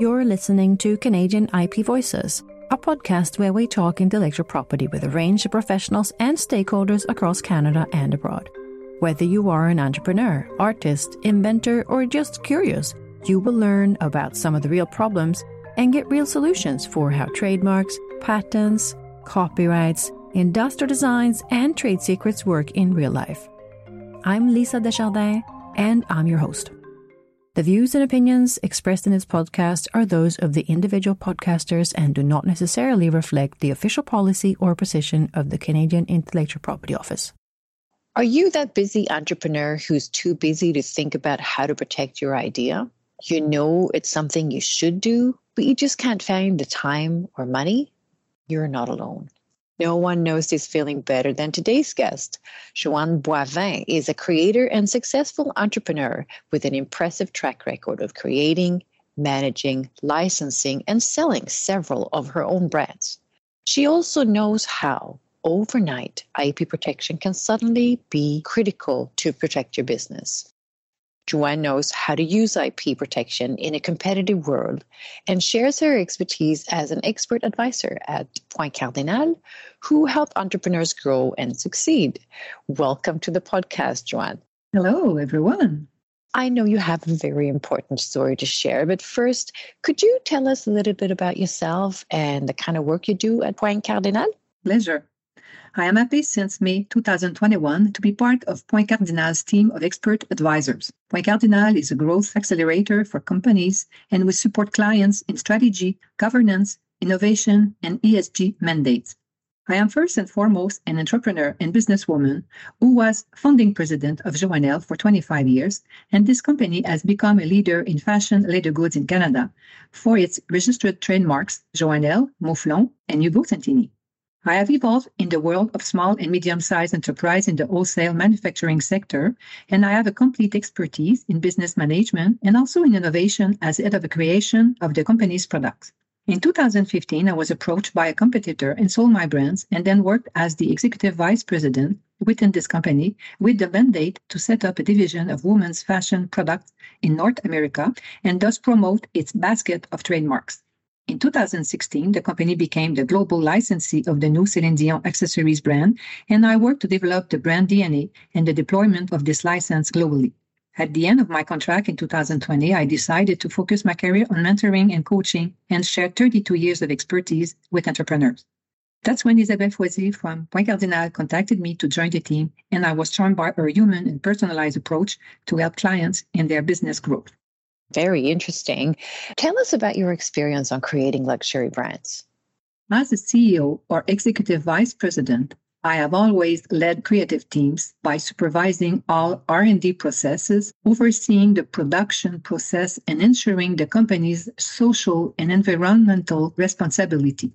You're listening to Canadian IP Voices, a podcast where we talk intellectual property with a range of professionals and stakeholders across Canada and abroad. Whether you are an entrepreneur, artist, inventor, or just curious, you will learn about some of the real problems and get real solutions for how trademarks, patents, copyrights, industrial designs, and trade secrets work in real life. I'm Lisa Desjardins, and I'm your host. The views and opinions expressed in this podcast are those of the individual podcasters and do not necessarily reflect the official policy or position of the Canadian Intellectual Property Office. Are you that busy entrepreneur who's too busy to think about how to protect your idea? You know it's something you should do, but you just can't find the time or money? You're not alone. No one knows this feeling better than today's guest. Joanne Boivin is a creator and successful entrepreneur with an impressive track record of creating, managing, licensing, and selling several of her own brands. She also knows how overnight IP protection can suddenly be critical to protect your business. Joanne knows how to use IP protection in a competitive world and shares her expertise as an expert advisor at Point Cardinal, who help entrepreneurs grow and succeed. Welcome to the podcast, Joanne. Hello, everyone. I know you have a very important story to share, but first, could you tell us a little bit about yourself and the kind of work you do at Point Cardinal? Pleasure. I am happy since May 2021 to be part of Point Cardinal's team of expert advisors. Point Cardinal is a growth accelerator for companies, and we support clients in strategy, governance, innovation, and ESG mandates. I am first and foremost an entrepreneur and businesswoman who was founding president of Joannelle for 25 years, and this company has become a leader in fashion leather goods in Canada for its registered trademarks Joannelle, Mouflon, and Hugo Santini. I have evolved in the world of small and medium sized enterprise in the wholesale manufacturing sector, and I have a complete expertise in business management and also in innovation as head of the creation of the company's products. In 2015, I was approached by a competitor and sold my brands, and then worked as the executive vice president within this company with the mandate to set up a division of women's fashion products in North America and thus promote its basket of trademarks. In 2016, the company became the global licensee of the new Celine Dion accessories brand, and I worked to develop the brand DNA and the deployment of this license globally. At the end of my contract in 2020, I decided to focus my career on mentoring and coaching and share 32 years of expertise with entrepreneurs. That's when Isabelle Foisier from Point Cardinal contacted me to join the team, and I was charmed by her human and personalized approach to help clients in their business growth. Very interesting. Tell us about your experience on creating luxury brands. As a CEO or executive vice president, I have always led creative teams by supervising all R&D processes, overseeing the production process and ensuring the company's social and environmental responsibility.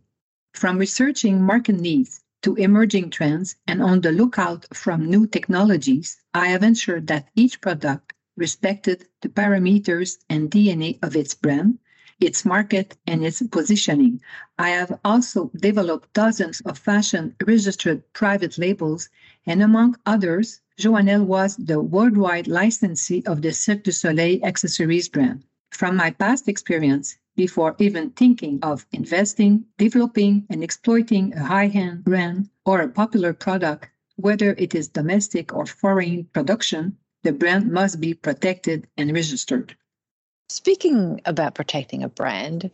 From researching market needs to emerging trends and on the lookout from new technologies, I have ensured that each product respected the parameters and DNA of its brand, its market, and its positioning. I have also developed dozens of fashion registered private labels, and among others, Joannelle was the worldwide licensee of the Cirque du Soleil accessories brand. From my past experience, before even thinking of investing, developing, and exploiting a high end brand or a popular product, whether it is domestic or foreign production, the brand must be protected and registered. Speaking about protecting a brand,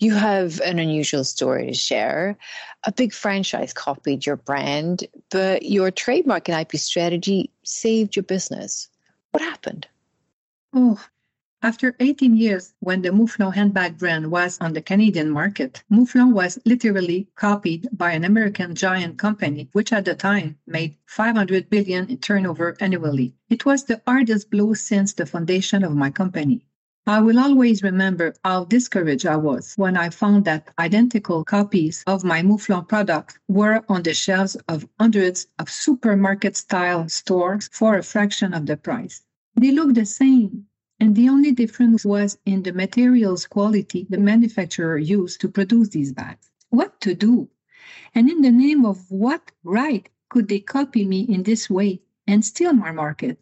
you have an unusual story to share. A big franchise copied your brand, but your trademark and IP strategy saved your business. What happened? Oh, after 18 years, when the Mouflon handbag brand was on the Canadian market, Mouflon was literally copied by an American giant company, which at the time made 500 billion in turnover annually. It was the hardest blow since the foundation of my company. I will always remember how discouraged I was when I found that identical copies of my Mouflon product were on the shelves of hundreds of supermarket style stores for a fraction of the price. They look the same, and the only difference was in the materials quality the manufacturer used to produce these bags. What to do? And in the name of what right could they copy me in this way and steal my market?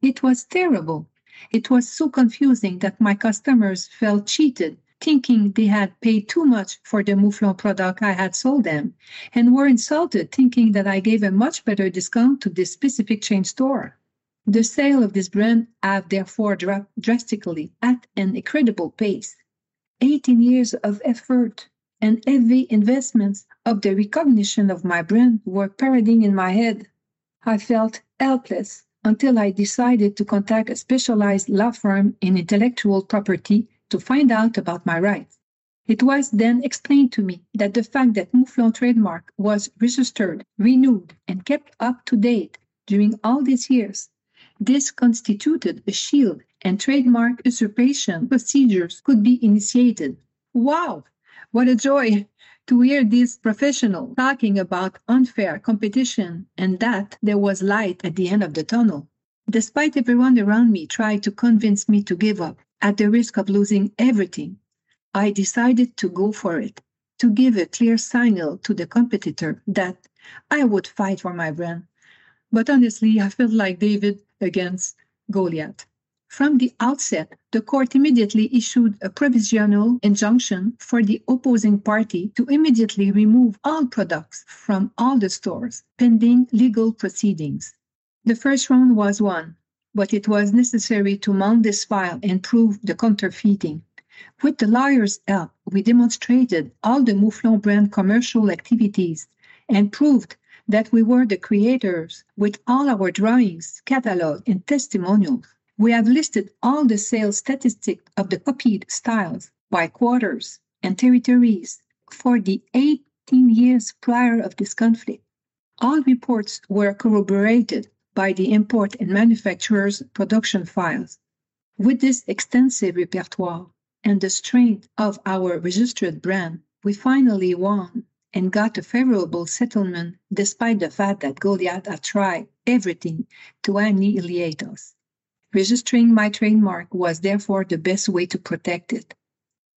It was terrible. It was so confusing that my customers felt cheated, thinking they had paid too much for the Mouflon product I had sold them, and were insulted thinking that I gave a much better discount to this specific chain store. The sale of this brand have therefore dropped drastically at an incredible pace. 18 years of effort and heavy investments of the recognition of my brand were parading in my head. I felt helpless until I decided to contact a specialized law firm in intellectual property to find out about my rights. It was then explained to me that the fact that Mouflon trademark was registered, renewed, and kept up to date during all these years, this constituted a shield and trademark usurpation procedures could be initiated. Wow! What a joy to hear these professionals talking about unfair competition and that there was light at the end of the tunnel. Despite everyone around me trying to convince me to give up at the risk of losing everything, I decided to go for it, to give a clear signal to the competitor that I would fight for my brand. But honestly, I felt like David against Goliath. From the outset, the court immediately issued a provisional injunction for the opposing party to immediately remove all products from all the stores, pending legal proceedings. The first round was won, but it was necessary to mount this file and prove the counterfeiting. With the lawyer's help, we demonstrated all the Mouflon brand commercial activities and proved that we were the creators with all our drawings, catalog, and testimonials. We have listed all the sales statistics of the copied styles by quarters and territories for the 18 years prior of this conflict. All reports were corroborated by the import and manufacturer's production files. With this extensive repertoire and the strength of our registered brand, we finally won and got a favorable settlement despite the fact that Goliath had tried everything to annihilate us. Registering my trademark was therefore the best way to protect it.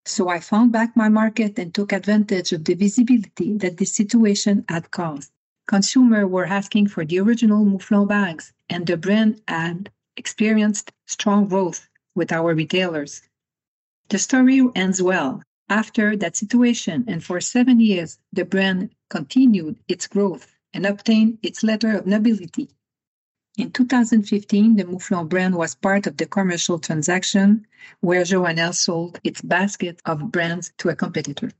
So I found back my market and took advantage of the visibility that this situation had caused. Consumers were asking for the original Mouflon bags, and the brand had experienced strong growth with our retailers. The story ends well. After that situation, and for seven years, the brand continued its growth and obtained its letter of nobility in 2015, the Mouflon brand was part of the commercial transaction where Joannelle sold its basket of brands to a competitor.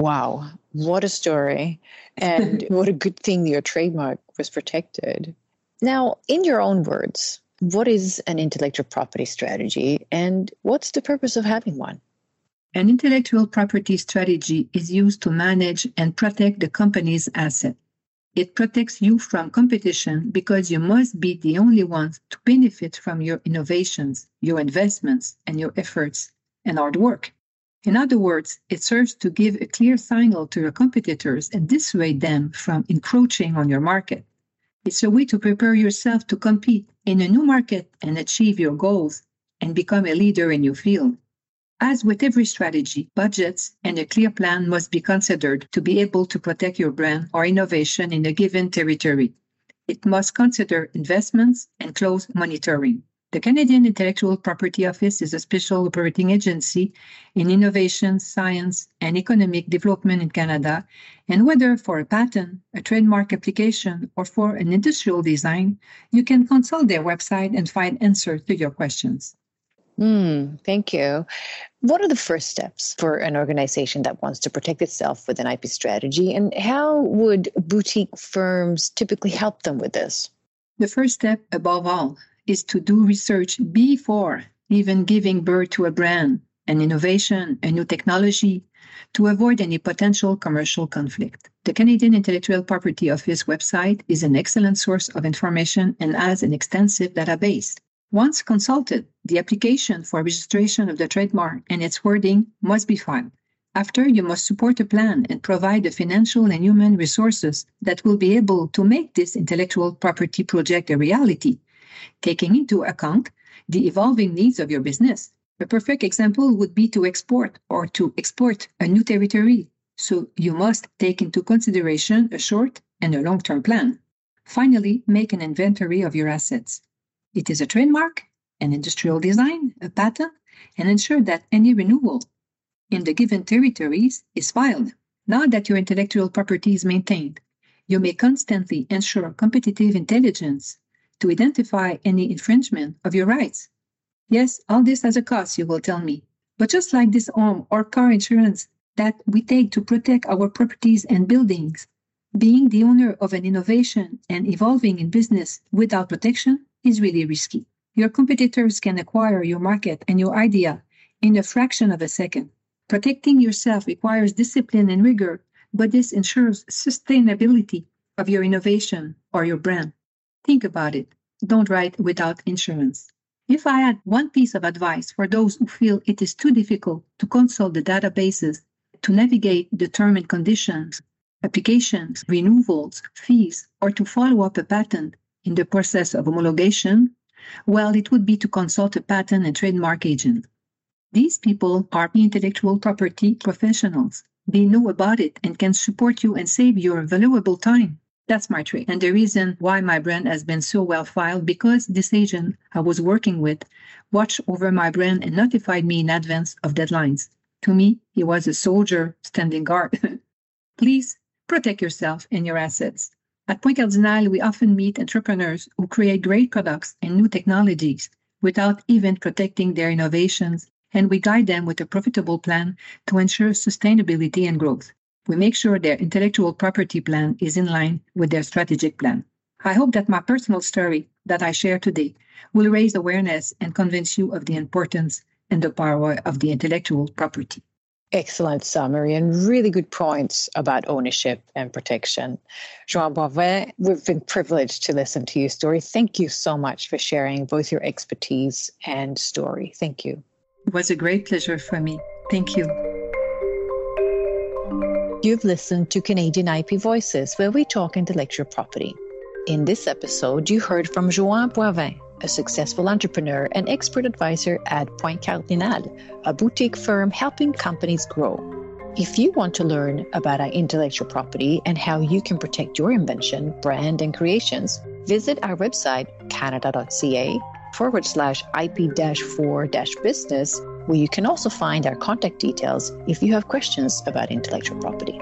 Wow, what a story. And what a good thing your trademark was protected. Now, in your own words, what is an intellectual property strategy and what's the purpose of having one? An intellectual property strategy is used to manage and protect the company's asset. It protects you from competition because you must be the only ones to benefit from your innovations, your investments, and your efforts and hard work. In other words, it serves to give a clear signal to your competitors and dissuade them from encroaching on your market. It's a way to prepare yourself to compete in a new market and achieve your goals and become a leader in your field. As with every strategy, budgets and a clear plan must be considered to be able to protect your brand or innovation in a given territory. It must consider investments and close monitoring. The Canadian Intellectual Property Office is a special operating agency in innovation, science, and economic development in Canada, and whether for a patent, a trademark application, or for an industrial design, you can consult their website and find answers to your questions. Mm, thank you. What are the first steps for an organization that wants to protect itself with an IP strategy, and how would boutique firms typically help them with this? The first step, above all, is to do research before even giving birth to a brand, an innovation, a new technology, to avoid any potential commercial conflict. The Canadian Intellectual Property Office website is an excellent source of information and has an extensive database. Once consulted, the application for registration of the trademark and its wording must be filed. After, you must support a plan and provide the financial and human resources that will be able to make this intellectual property project a reality, taking into account the evolving needs of your business. A perfect example would be to export or to export a new territory. So you must take into consideration a short and a long term plan. Finally, make an inventory of your assets. It is a trademark, an industrial design, a patent, and ensure that any renewal in the given territories is filed. Now that your intellectual property is maintained, you may constantly ensure competitive intelligence to identify any infringement of your rights. Yes, all this has a cost, you will tell me. But just like this home or car insurance that we take to protect our properties and buildings, being the owner of an innovation and evolving in business without protection is really risky. Your competitors can acquire your market and your idea in a fraction of a second. Protecting yourself requires discipline and rigor, but this ensures sustainability of your innovation or your brand. Think about it. Don't write without insurance. If I had one piece of advice for those who feel it is too difficult to consult the databases, to navigate the term and conditions, applications, renewals, fees, or to follow up a patent in the process of homologation, well, it would be to consult a patent and trademark agent. These people are intellectual property professionals. They know about it and can support you and save your valuable time. That's my trick. And the reason why my brand has been so well filed because this agent I was working with watched over my brand and notified me in advance of deadlines. To me, he was a soldier standing guard. Please protect yourself and your assets. At Point Cardinal, we often meet entrepreneurs who create great products and new technologies without even protecting their innovations, and we guide them with a profitable plan to ensure sustainability and growth we make sure their intellectual property plan is in line with their strategic plan. I hope that my personal story that I share today will raise awareness and convince you of the importance and the power of the intellectual property. Excellent summary and really good points about ownership and protection. Joanne Boivin, we've been privileged to listen to your story. Thank you so much for sharing both your expertise and story. Thank you. It was a great pleasure for me. Thank you. You've listened to Canadian IP Voices, where we talk intellectual property. In this episode, you heard from Joanne Boivin, a successful entrepreneur and expert advisor at Point Cardinal, a boutique firm helping companies grow. If you want to learn about our intellectual property and how you can protect your invention, brand, and creations, visit our website, canada.ca forward slash IP 4 business where you can also find our contact details if you have questions about intellectual property.